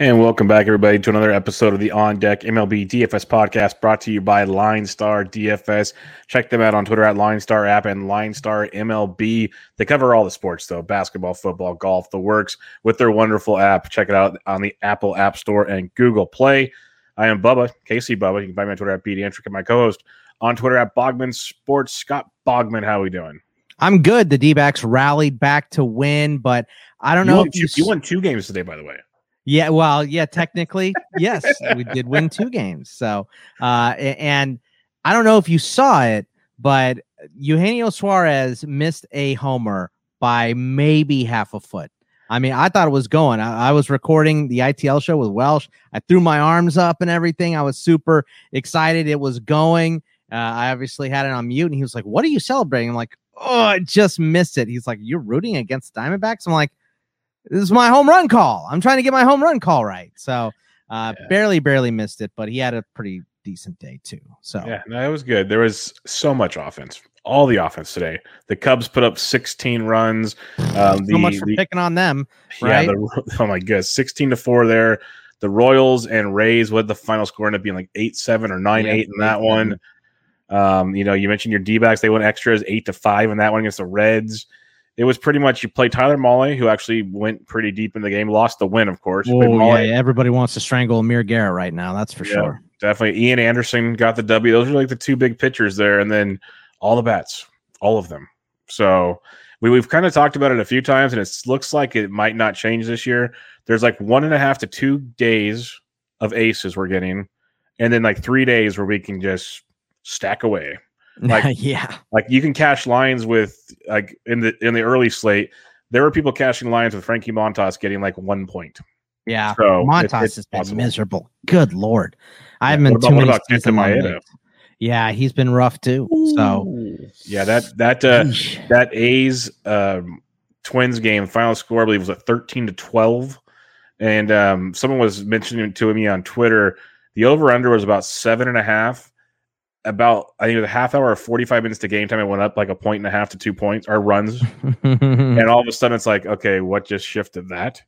And welcome back, everybody, to another episode of the On Deck MLB DFS podcast brought to you by Line Star DFS. Check them out on Twitter at Line Star app and Line Star MLB. They cover all the sports, though basketball, football, golf, the works with their wonderful app. Check it out on the Apple App Store and Google Play. I am Bubba, Casey Bubba. You can find me on Twitter at BDentric and my co host on Twitter at Bogman Sports. Scott Bogman, how are we doing? I'm good. The D backs rallied back to win, but I don't You know if you, you won two games today, by the way. Yeah, well, yeah, technically, yes, we did win two games. So, uh, and I don't know if you saw it, but Eugenio Suarez missed a homer by maybe half a foot. I mean, I thought it was going. I, I was recording the ITL show with Welsh. I threw my arms up and everything. I was super excited. It was going. Uh, I obviously had it on mute, and he was like, "What are you celebrating?" I'm like, "Oh, I just missed it." He's like, "You're rooting against Diamondbacks?" I'm like, this is my home run call. I'm trying to get my home run call right. So uh Yeah. barely, barely missed it, but he had a pretty decent day too. So Yeah, no, it was good. There was so much offense, all the offense today. The Cubs put up 16 runs. Um, the, so much for the- picking on them. Right? yeah, the, oh my god, 16 to four there. The Royals and Rays, what the final score ended up being like eight seven or nine Yeah, eight in that 8-7. one. Um, you know, you mentioned your D backs; they went extras eight to five in that one against the Reds. It was pretty much you play Tyler Mahle, who actually went pretty deep in the game, lost the win, of course. Mahle- oh, yeah, everybody wants to strangle Amir Garrett right now. That's for Yeah. sure. definitely Ian Anderson got the W. Those are like the two big pitchers there, and then all the bats, all of them. So we, we've kind of talked about it a few times, and it looks like it might not change this year. There's like one and a half to two days of aces we're getting, and then like three days where we can just stack away. Like- yeah, Like you can cash lines with like in the in the early slate. There were people cashing lines with Frankie Montas getting like one point. yeah. So Montas it's has been miserable. Good lord, I haven't Yeah, been too about- what many about Kenta season long Yeah, he's been rough too. So yeah, that that uh, that A's um, Twins game final score I believe was a thirteen to twelve, and um, someone was mentioning to me on Twitter the over under was about seven and a half. About I think it was a half hour or forty five minutes to game time. It went up like a point and a half to two points or runs, and all of a sudden it's like okay, what just shifted that?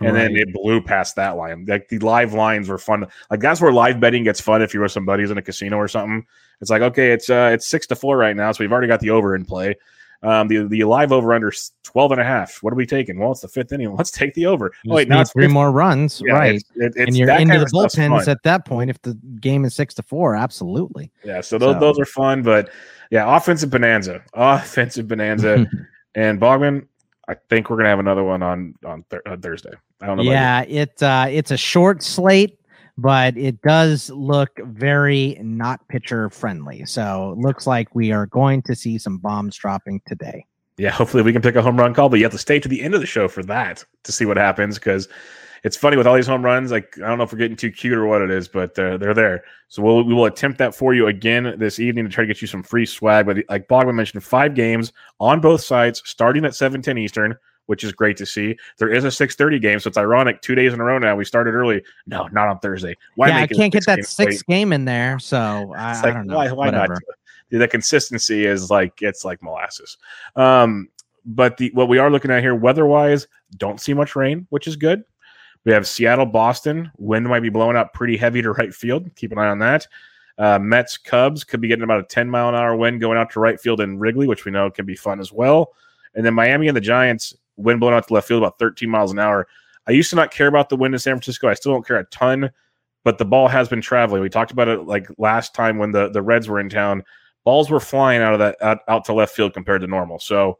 And then it blew past that line. Like the live lines were fun. Like that's where live betting gets fun if you're with some buddies in a casino or something. It's like, okay, it's uh it's six to four right now, so we've already got the over in play. Um the, the live over under 12 and a half. What are we taking? Well, it's the fifth inning. Let's take the over. You Oh, wait, now it's three more runs, Yeah, right? It's, it, it's and you're into the bullpens at that point if the game is six to four. Absolutely. Yeah, so those So- those are fun, but yeah, offensive bonanza, offensive bonanza, and Bogman. I think we're gonna have another one on on, th- on Thursday. I don't know. about yeah, it uh, it's a short slate, but it does look very not pitcher friendly. So it looks like we are going to see some bombs dropping today. yeah, hopefully we can pick a home run call, but you have to stay to the end of the show for that to see what happens because it's funny with all these home runs. Like I don't know if we're getting too cute or what it is, but uh, they're there. So we'll we will attempt that for you again this evening to try to get you some free swag. But like Bogman mentioned, five games on both sides, starting at seven ten Eastern, which is great to see. There is a six thirty game, so it's ironic. Two days in a row now. We started early. No, not on Thursday. Why yeah, I can't get that sixth game in there, so I, It's I don't know. Why, why Whatever. not? The consistency is like it's like molasses. Um, but the what we are looking at here, weather-wise, don't see much rain, which is good. We have Seattle, Boston. Wind might be blowing out pretty heavy to right field. Keep an eye on that. Uh, Mets, Cubs could be getting about a 10 mile an hour wind going out to right field in Wrigley, which we know can be fun as well. And then Miami and the Giants, wind blowing out to left field about 13 miles an hour. I used to not care about the wind in San Francisco. I still don't care a ton, but the ball has been traveling. We talked about it like last time when the, the Reds were in town. Balls were flying out of that out, out to left field compared to normal. So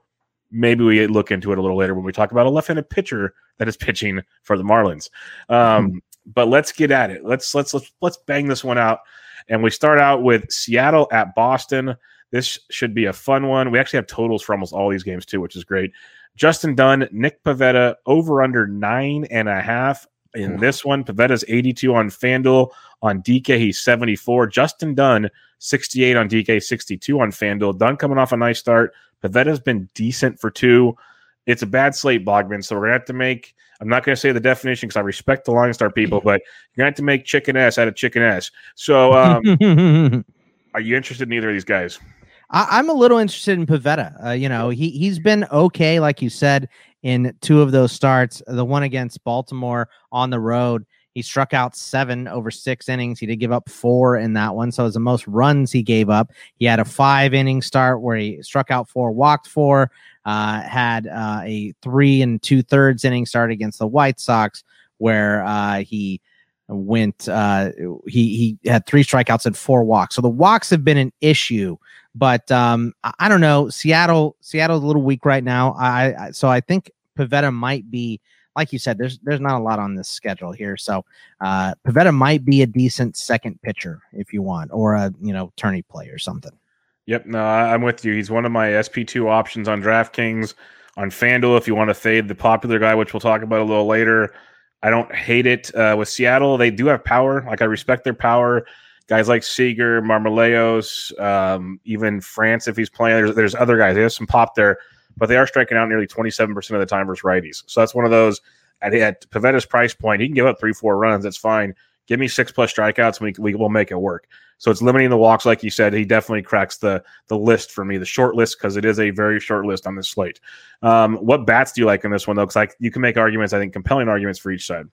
maybe we look into it a little later when we talk about a left-handed pitcher that is pitching for the Marlins. Um, But let's get at it. Let's let's let's let's bang this one out. And we start out with Seattle at Boston. This should be a fun one. We actually have totals for almost all these games too, which is great. Justin Dunn, Nick Pivetta, over under nine and a half. In this one, Pivetta's 82 on FanDuel. On DK, he's 74. Justin Dunn, 68 on DK, 62 on FanDuel. Dunn coming off a nice start. Pivetta's been decent for two. It's a bad slate, Bogman. So we're going to have to make, I'm not going to say the definition because I respect the Line Star people, but you're going to have to make chicken ass out of chicken ass. So um, are you interested in either of these guys? I, am a little interested in Pivetta. Uh, you know, he he's been okay, like you said, in two of those starts. The one against Baltimore on the road, he struck out seven over six innings. He did give up four in that one, so it was the most runs he gave up. He had a five inning start where he struck out four, walked four. Uh, had uh, a three and two thirds inning start against the White Sox where uh, he went uh he he had three strikeouts and four walks so the walks have been an issue but um, I, I, don't know. Seattle, Seattle's a little weak right now. I, I so I think Pivetta might be like you said. There's there's not a lot on this schedule here, so uh, Pivetta might be a decent second pitcher if you want, or a you know tourney play or something. Yep, no, I'm with you. He's one of my SP2 options on DraftKings. On FanDuel, if you want to fade the popular guy, which we'll talk about a little later, I don't hate it. Uh, with Seattle, they do have power. Like I respect their power guys like Seager, Marmolejos, um, even France if he's playing. There's, there's other guys. They have some pop there, but they are striking out nearly 27% of the time versus righties. So that's one of those at, at Pivetta's price point. He can give up three, four runs. That's fine. Give me six plus strikeouts, and we, we will make it work. So it's limiting the walks, like you said. He definitely cracks the the list for me, the short list, because it is a very short list on this slate. Um, what bats do you like in this one though? Because like you can make arguments, I think, compelling arguments for each side.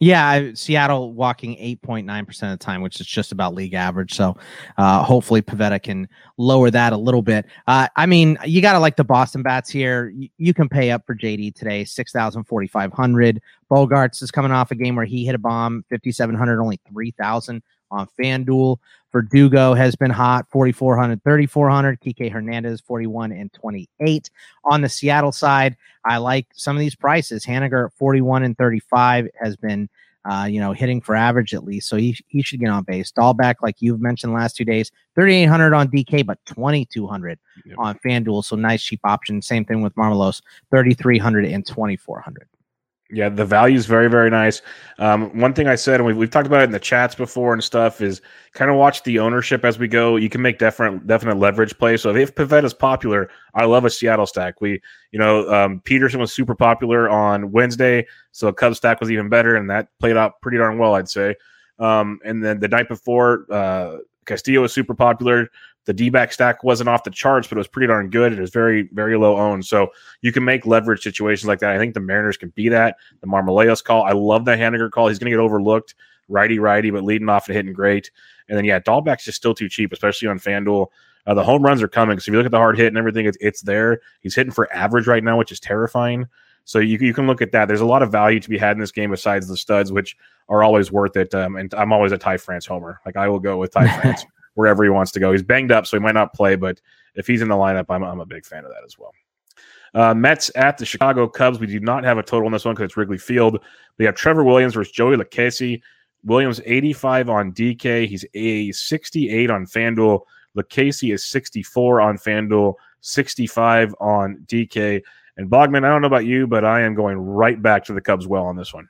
Yeah, Seattle walking 8.9% of the time, which is just about league average. So uh, hopefully Pivetta can lower that a little bit. Uh, I mean, you got to like the Boston bats here. You, you can pay up for JD today, 6,000, 4,500. Bogaerts is coming off a game where he hit a bomb, 5,700, only 3,000 on FanDuel. Verdugo has been hot, 4,400, 3,400. Kike Hernandez, 41 and 28. On the Seattle side, I like some of these prices. Haniger 41 and 35 has been, uh, you know, hitting for average at least. So he, he should get on base. Dalbec, like you've mentioned last two days, 3,800 on DK, but 2,200 yep. on FanDuel. So nice cheap option. Same thing with Marmelos, 3,300 and 2,400. Yeah, the value is very, very nice. Um, one thing I said, and we've, we've talked about it in the chats before and stuff, is kind of watch the ownership as we go. You can make definite, definite leverage plays. So if Pivetta is popular, I love a Seattle stack. We, you know, um, Peterson was super popular on Wednesday, so a Cubs stack was even better, and that played out pretty darn well, I'd say. Um, and then the night before, uh, Castillo was super popular. The D back stack wasn't off the charts, but it was pretty darn good. It was very, very low owned. So you can make leverage situations like that. I think the Mariners can be that. The Marmolejos call. I love that Haniger call. He's going to get overlooked. Righty, righty, but leading off and hitting great. And then, yeah, Dalbec's just still too cheap, especially on FanDuel. Uh, the home runs are coming. So if you look at the hard hit and everything, it's, it's there. He's hitting for average right now, which is terrifying. So you, you can look at that. There's a lot of value to be had in this game besides the studs, which are always worth it. Um, and I'm always a Ty France homer. Like I will go with Ty France wherever he wants to go. He's banged up, so he might not play, but if he's in the lineup, I'm, I'm a big fan of that as well. Uh, Mets at the Chicago Cubs. We do not have a total on this one because it's Wrigley Field. We have Trevor Williams versus Joey Lucchesi. Williams 85 on DK. He's a 68 on FanDuel. Lucchesi is 64 on FanDuel, 65 on DK. And Bogman, I don't know about you, but I am going right back to the Cubs well on this one.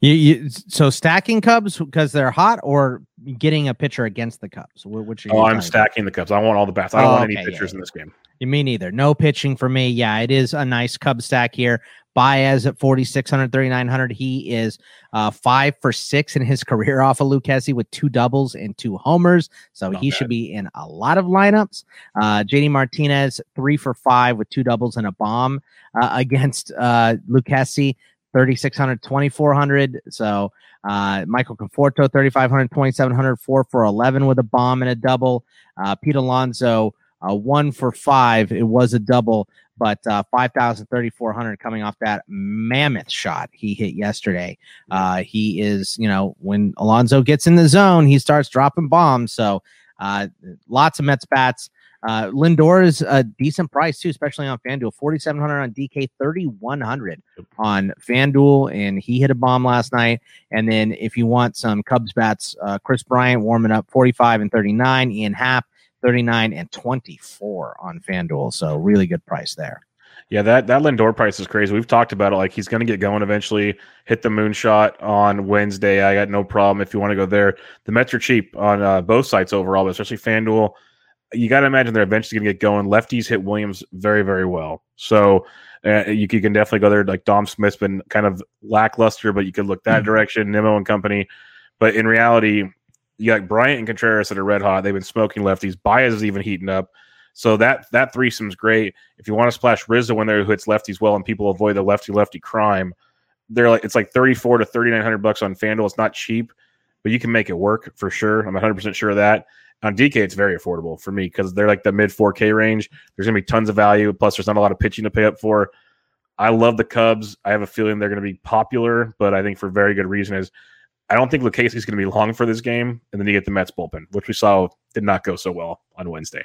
You, you, so stacking Cubs because they're hot, or getting a pitcher against the Cubs? Which oh, I'm stacking about? the Cubs. I want all the bats. I don't oh, want any pitchers yeah, in this game. You Me neither. No pitching for me. Yeah, it is a nice Cub stack here. Baez at 4,600, 3,900. He is uh, five for six in his career off of Lucchesi with two doubles and two homers. So Not he bad. should be in a lot of lineups. Uh, JD Martinez, three for five with two doubles and a bomb uh, against uh, Lucchesi. 3,600, 2,400. So uh, Michael Conforto, 3,500, 2,700, four for 11 with a bomb and a double. Uh, Pete Alonso, uh, one for five. It was a double, but uh, 5,000, 3,400 coming off that mammoth shot he hit yesterday. Uh, he is, you know, when Alonso gets in the zone, he starts dropping bombs. So uh, lots of Mets bats. Uh, Lindor is a decent price too, especially on FanDuel. 4,700 on DK, 3,100 on FanDuel. And he hit a bomb last night. And then if you want some Cubs bats, uh, Kris Bryant warming up 45 and 39, Ian Happ 39 and 24 on FanDuel. So really good price there. Yeah, that that Lindor price is crazy. We've talked about it. Like he's going to get going eventually. Hit the moonshot on Wednesday. I got no problem if you want to go there. The Mets are cheap on uh, both sites overall, but especially FanDuel. You got to imagine they're eventually going to get going. Lefties hit Williams very very well, so uh, you, you, can definitely go there. Like Dom Smith's been kind of lackluster, but you could look that mm-hmm. direction. Nimmo and company, but in reality, you got Bryant and Contreras that are red hot. They've been smoking lefties. Baez is even heating up. So that that threesome's great. If you want to splash Rizzo in there who hits lefties well and people avoid the lefty lefty crime, they're like it's like 34 to 3900 bucks on FanDuel. It's not cheap, but you can make it work for sure. I'm 100% sure of that. On DK, it's very affordable for me because they're like the mid 4K range. There's going to be tons of value. Plus, there's not a lot of pitching to pay up for. I love the Cubs. I have a feeling they're going to be popular, but I think for very good reason is I don't think Lucchesi's going to be long for this game, and then you get the Mets bullpen, which we saw did not go so well on Wednesday.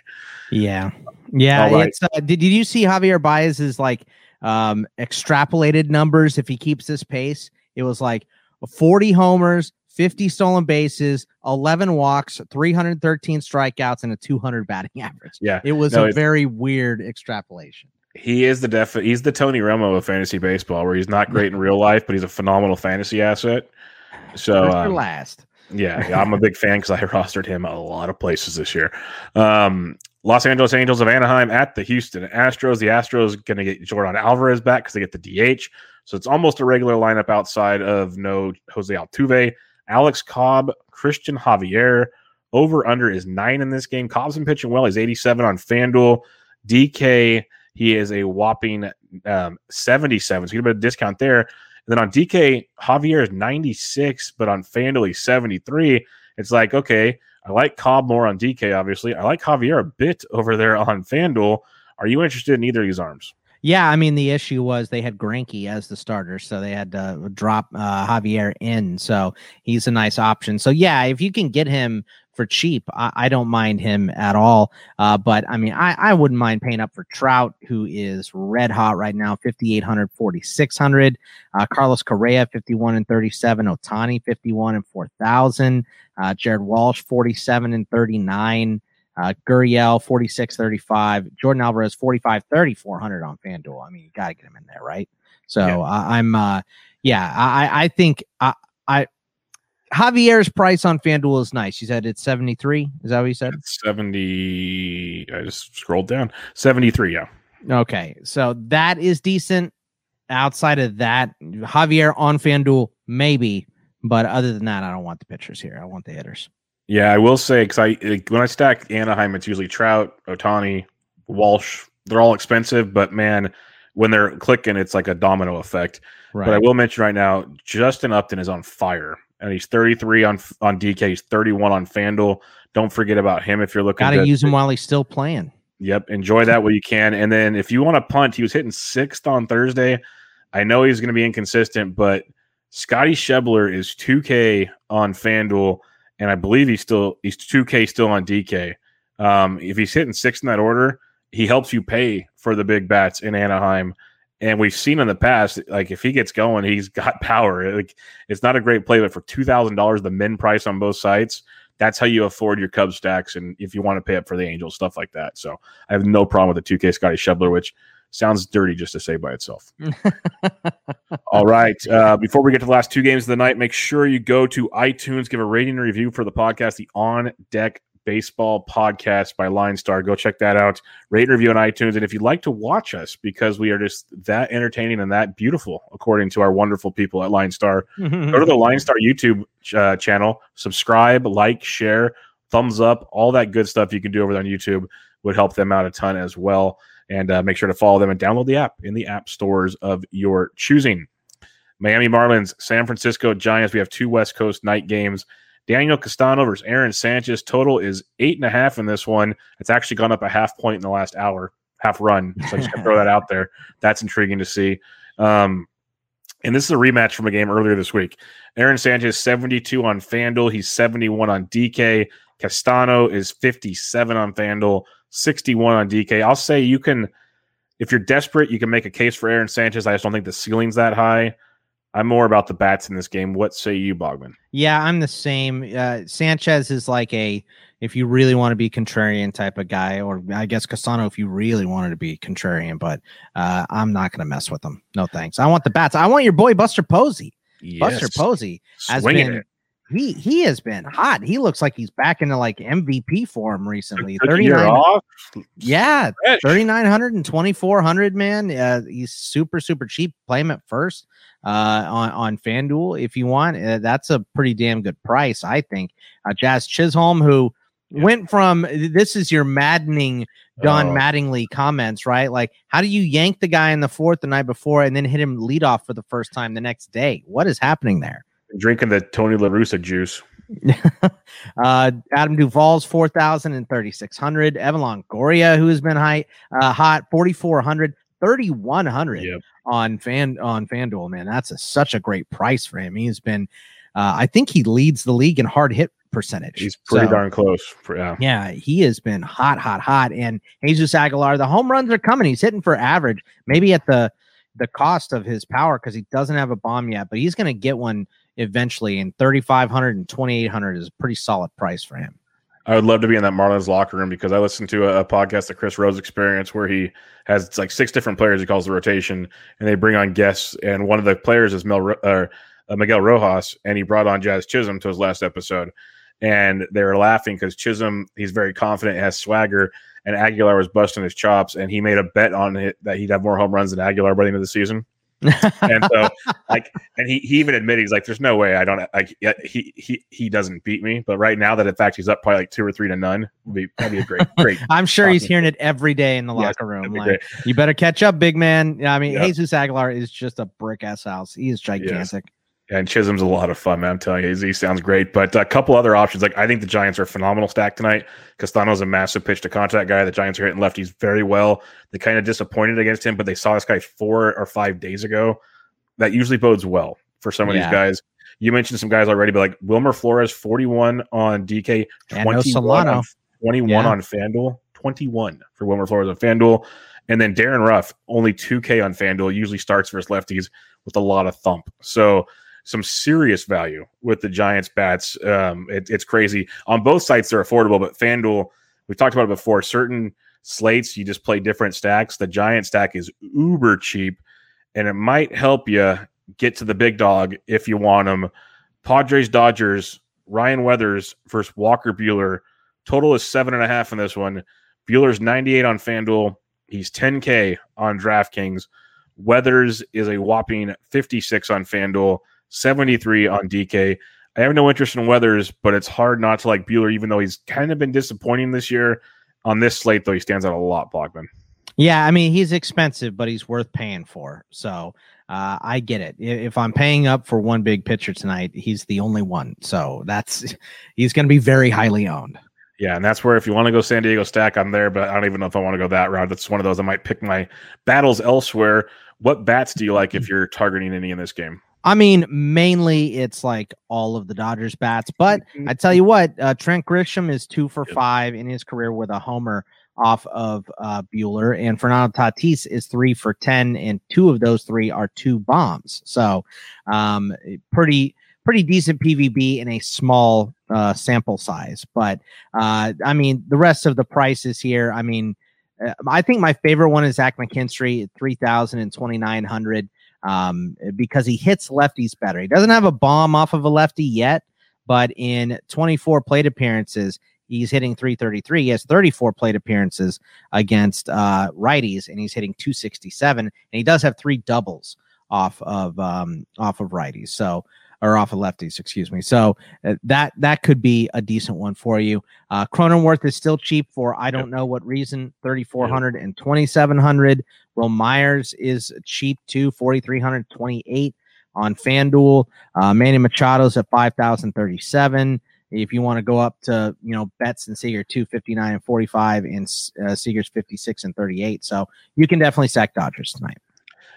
Yeah, yeah. Right. It's, uh, did, did you see Javier Baez's like um, extrapolated numbers? If he keeps this pace, it was like 40 homers, 50 stolen bases, 11 walks, 313 strikeouts, and a 200 batting average. Yeah, it was no, a very weird extrapolation. He is the def. He's the Tony Romo of fantasy baseball, where he's not great in real life, but he's a phenomenal fantasy asset. So um, last. Yeah, I'm a big fan because I rostered him a lot of places this year. Um, Los Angeles Angels of Anaheim at the Houston Astros. The Astros going to get Yordan Alvarez back because they get the DH. So it's almost a regular lineup outside of no Jose Altuve, Alex Cobb, Christian Javier. Over under is nine in this game. Cobb's been pitching well. He's 87 on FanDuel. DK, he is a whopping um, 77. So you get a bit of discount there then on DK, Javier is 96, but on FanDuel, he's 73. It's like, okay, I like Cobb more on DK, obviously. I like Javier a bit over there on FanDuel. Are you interested in either of these arms? Yeah, I mean the issue was they had Greinke as the starter, so they had to drop uh, Javier in. So he's a nice option. So yeah, if you can get him for cheap, I, I don't mind him at all. Uh, but I mean, I, I wouldn't mind paying up for Trout, who is red hot right now 5,800, 4,600. Uh, Carlos Correa, 51 and 37. Ohtani, 51 and 4,000. Uh, Jared Walsh, 47 and 39. Uh, Gurriel, 46 35. Yordan Alvarez, 45 30, 400 on FanDuel. I mean, you got to get him in there, right? So yeah. I, am uh, yeah, I, I think I, I, Javier's price on FanDuel is nice. You said it's 73. Is that what you said? It's 70. I just scrolled down. 73. Yeah. Okay. So that is decent. Outside of that, Javier on FanDuel, maybe. But other than that, I don't want the pitchers here. I want the hitters. Yeah, I will say because I when I stack Anaheim, it's usually Trout, Ohtani, Walsh. They're all expensive, but man, when they're clicking, it's like a domino effect. Right. But I will mention right now, Justin Upton is on fire and he's 33 on on DK. He's 31 on FanDuel. Don't forget about him if you're looking. Got to use him while he's still playing. Yep, enjoy that while you can. And then if you want to punt, he was hitting sixth on Thursday. I know he's going to be inconsistent, but Scotty Schebler is 2K on FanDuel, and I believe he's still he's 2K still on DK. Um, if he's hitting six in that order, he helps you pay for the big bats in Anaheim. And we've seen in the past, like if he gets going, he's got power. Like it's not a great play, but for two thousand dollars, the min price on both sites, that's how you afford your Cub stacks. And if you want to pay up for the Angels, stuff like that. So I have no problem with the two K Scotty Schebler, which sounds dirty just to say by itself. All right. Uh, before we get to the last two games of the night, make sure you go to iTunes, give a rating review for the podcast, the On Deck Baseball Podcast by Line Star. Go check that out. Rate and review on iTunes. And if you'd like to watch us, because we are just that entertaining and that beautiful, according to our wonderful people at Line Star, go to the Line Star YouTube uh, channel, subscribe, like, share, thumbs up, all that good stuff you can do over there on YouTube would help them out a ton as well. And uh, make sure to follow them and download the app in the app stores of your choosing. Miami Marlins, San Francisco Giants. We have two West Coast night games. Daniel Castano versus Aaron Sanchez. Total is eight and a half in this one. It's actually gone up a half point in the last hour, half run. So I just throw that out there. That's intriguing to see. Um, and this is a rematch from a game earlier this week. Aaron Sanchez 72 on FanDuel. He's 71 on DK. Castano is 57 on FanDuel, 61 on DK. I'll say you can, if you're desperate, you can make a case for Aaron Sanchez. I just don't think the ceiling's that high. I'm more about the bats in this game. What say you, Bogman? Yeah, I'm the same. Uh, Sanchez is like a if you really want to be contrarian type of guy, or I guess Castano if you really wanted to be contrarian. But uh, I'm not going to mess with them. No thanks. I want the bats. I want your boy Buster Posey. Yes. Buster Posey has Swinging been it. He he has been hot. He looks like he's back into like MVP form recently. Year 39. Yeah, Fresh. 3900 and 2400 man uh, he's super super cheap play him at first uh on on fanduel if you want uh, that's a pretty damn good price i think uh, jazz chisholm who Yeah. went from this is your maddening don Oh. mattingly comments right like how do you yank the guy in the fourth the night before and then hit him lead off for the first time the next day what is happening there Drinking the Tony La Russa juice. uh, Adam Duvall's 4,000 and 3,600. Evan Longoria, who has been high, uh, hot, 4,400, 3,100 Yep. on fan on FanDuel. Man, that's a, such a great price for him. He's been, uh, I think he leads the league in hard hit percentage. He's pretty So, darn close. For, yeah. Yeah, he has been hot, hot, hot. And Jesus Aguilar, the home runs are coming. He's hitting for average, maybe at the the cost of his power because he doesn't have a bomb yet, but he's going to get one eventually. And 3,500 and 2,800 is a pretty solid price for him. I would love to be in that Marlins locker room because I listened to a, a podcast, the Chris Rose Experience, where he has like six different players he calls the rotation, and they bring on guests. And one of the players is Mel uh, Miguel Rojas, and he brought on Jazz Chisholm to his last episode, and they were laughing because Chisholm he's very confident, has swagger, and Aguilar was busting his chops, and he made a bet on it that he'd have more home runs than Aguilar by the end of the season. And so like and he, he even admitted he's like there's no way i don't like he he he doesn't beat me but right now that in fact he's up probably like two or three to none would be that'd be a great great I'm sure he's hearing it every day in the Yes, locker room. be Like, great. you better catch up, big man. Yeah, I mean, Yeah. Jesus Aguilar is just a brick ass house. He is gigantic. And chisholm's a lot of fun man i'm telling you he sounds great but a couple other options like i think the giants are a phenomenal stack tonight castano's a massive pitch to contact guy the giants are hitting lefties very well they kind of disappointed against him but they saw this guy four or five days ago that usually bodes well for some of Yeah. these guys you mentioned some guys already, but like Wilmer Flores, 41 on DK, And no 21 Solano. on 21 Yeah. on FanDuel, 21 for Wilmer Flores on FanDuel. And then Darin Ruf, only 2K on FanDuel, usually starts versus lefties with a lot of thump. So some serious value with the Giants bats. Um, it, it's crazy. On both sites, they're affordable, but FanDuel, we've talked about it before, certain slates, you just play different stacks. The Giant stack is uber cheap, and it might help you get to the big dog if you want them. Padres, Dodgers, Ryan Weathers versus Walker Buehler. Total is seven and a half in this one. Buehler's 98 on FanDuel. He's 10K on DraftKings. Weathers is a whopping 56 on FanDuel, 73 on DK. I have no interest in Weathers, but it's hard not to like Buehler, even though he's kind of been disappointing this year. On this slate, though, he stands out a lot, Bogman. Yeah, I mean he's expensive, but he's worth paying for. So uh, I get it. If I'm paying up for one big pitcher tonight, he's the only one. So that's he's going to be very highly owned. Yeah, and that's where if you want to go San Diego stack, I'm there, but I don't even know if I want to go that route. It's one of those I might pick my battles elsewhere. What bats do you like if you're targeting any in this game? I mean, mainly it's like all of the Dodgers bats, but I tell you what, uh, Trent Grisham is two for five in his career with a homer off of uh, Buehler, and Fernando Tatis is three for ten, and two of those three are two bombs. So, um, pretty pretty decent PVB in a small uh, sample size. But uh, I mean, the rest of the prices here, I mean. Uh, I think my favorite one is Zach McKinstry at 3,000 and 2,900 um, because he hits lefties better. He doesn't have a bomb off of a lefty yet, but in 24 plate appearances, he's hitting 333. He has 34 plate appearances against uh, righties, and he's hitting 267. And he does have three doubles off of um, off of righties. So or off of lefties, excuse me. So uh, that that could be a decent one for you. Uh, Cronenworth is still cheap for I don't know what reason, 3,400 and 2,700. Wil Myers is cheap too, 4,328 on FanDuel. Uh, Manny Machado's at 5,037. If you want to go up to, you know, Betts and Seager 259 and 45 and uh, Seager's 56 and 38. So you can definitely sack Dodgers tonight.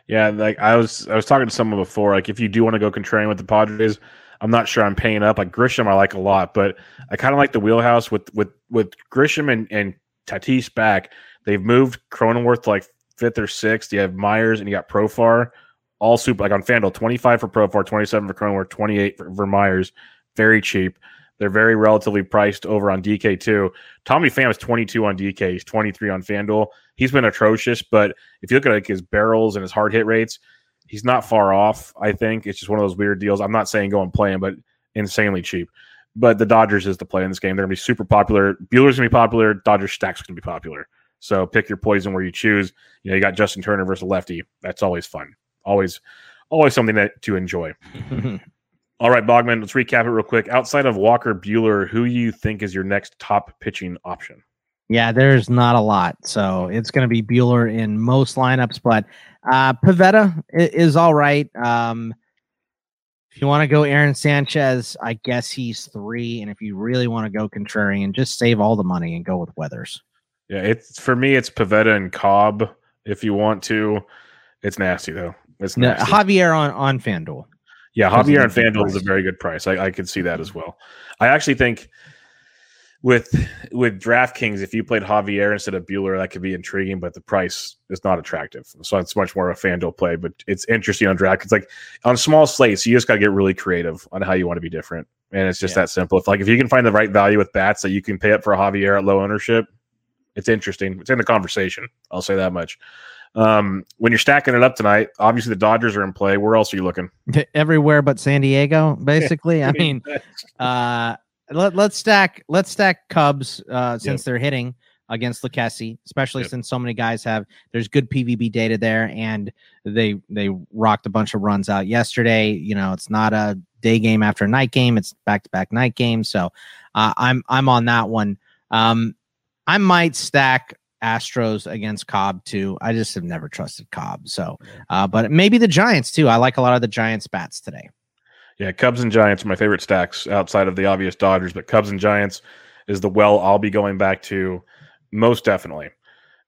Yeah, like I was I was talking to someone before. Like if you do want to go contrarian with the Padres, I'm not sure I'm paying up. Like Grisham, I like a lot, but I kind of like the wheelhouse with with with Grisham and and Tatis back. They've moved Cronenworth like fifth or sixth. You have Myers and you got Profar all super like on FanDuel, 25 for Profar, 27 for Cronenworth, 28 for, for Myers. Very cheap. They're very relatively priced over on DK too. Tommy Pham is 22 on DK. He's 23 on FanDuel. He's been atrocious, but if you look at like his barrels and his hard hit rates, he's not far off. I think it's just one of those weird deals. I'm not saying go and play him, but insanely cheap. But the Dodgers is the play in this game. They're gonna be super popular. Buehler's gonna be popular. Dodgers stacks gonna be popular. So pick your poison where you choose. You know, you got Justin Turner versus lefty. That's always fun. Always, always something that to enjoy. All right, Bogman, let's recap it real quick. Outside of Walker Buehler, who you think is your next top pitching option? Yeah, there's not a lot. So it's going to be Buehler in most lineups, but uh, Pivetta is all right. Um, if you want to go Aaron Sanchez, I guess he's three. And if you really want to go contrarian, just save all the money and go with Weathers. Yeah, it's for me, it's Pivetta and Cobb. If you want to, it's nasty though. It's no. Javier on on FanDuel. Yeah, Javier and FanDuel is a very good price. I, I could see that as well. I actually think with with DraftKings, if you played Javier instead of Buehler, that could be intriguing, but the price is not attractive. So it's much more of a FanDuel play, but it's interesting on draft. It's like on small slates, you just got to get really creative on how you want to be different, and it's just Yeah. that simple. If like if you can find the right value with bats that you can pay up for a Javier at low ownership, it's interesting. It's in the conversation. I'll say that much. Um, when you're stacking it up tonight, obviously the Dodgers are in play. Where else are you looking? Everywhere but San Diego, basically. I mean, uh let, let's stack let's stack Cubs uh since they're hitting against Lucchesi, especially Yep. since so many guys have there's good PVB data there and they they rocked a bunch of runs out yesterday. You know, it's not a day game after a night game, it's back to back night game. So uh, I'm I'm on that one. Um I might stack Astros against Cobb too. I just have never trusted Cobb. So uh but maybe the Giants too. I like a lot of the Giants bats today. Yeah, Cubs and Giants are my favorite stacks outside of the obvious Dodgers, but Cubs and Giants is the well I'll be going back to most definitely.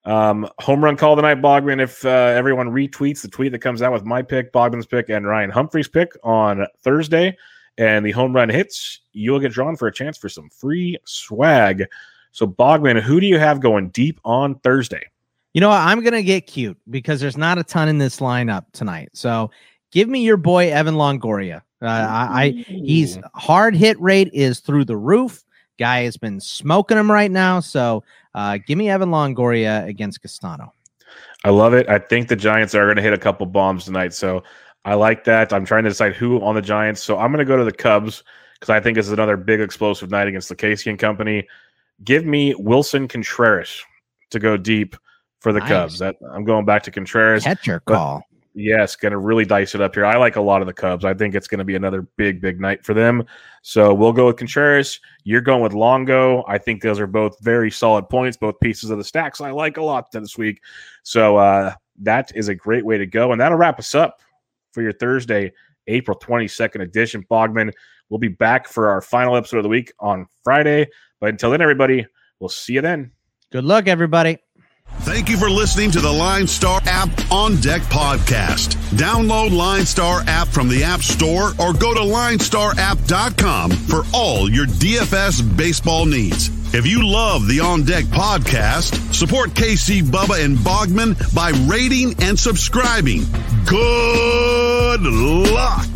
Um, home run call tonight, Bogman. If uh, everyone retweets the tweet that comes out with my pick, Bogman's pick, and Ryan Humphrey's pick on Thursday, and the home run hits, you'll get drawn for a chance for some free swag. So, Bogman, who do you have going deep on Thursday? You know what? I'm gonna get cute because there's not a ton in this lineup tonight. So give me your boy Evan Longoria. Uh, I, I he's hard hit rate is through the roof. Guy has been smoking him right now. So uh, give me Evan Longoria against Castano. I love it. I think the Giants are going to hit a couple bombs tonight. So I like that. I'm trying to decide who on the Giants. So I'm going to go to the Cubs because I think this is another big explosive night against the Casey and company. Give me Willson Contreras to go deep for the Nice. Cubs. That I'm going back to Contreras. Catcher but- call. Yes, going to really dice it up here. I like a lot of the Cubs. I think it's going to be another big, big night for them. So we'll go with Contreras. You're going with Longo. I think those are both very solid points, both pieces of the stacks. I like a lot this week. So uh, that is a great way to go. And that'll wrap us up for your Thursday, April 22nd edition. Bogman, we'll be back for our final episode of the week on Friday. But until then, everybody, we'll see you then. Good luck, everybody. Thank you for listening to the Line Star app on deck podcast. Download Line Star app from the App Store or go to linestarapp.com for all your DFS baseball needs. If you love the On Deck podcast, support KC Bubba and Bogman by rating and subscribing. Good luck.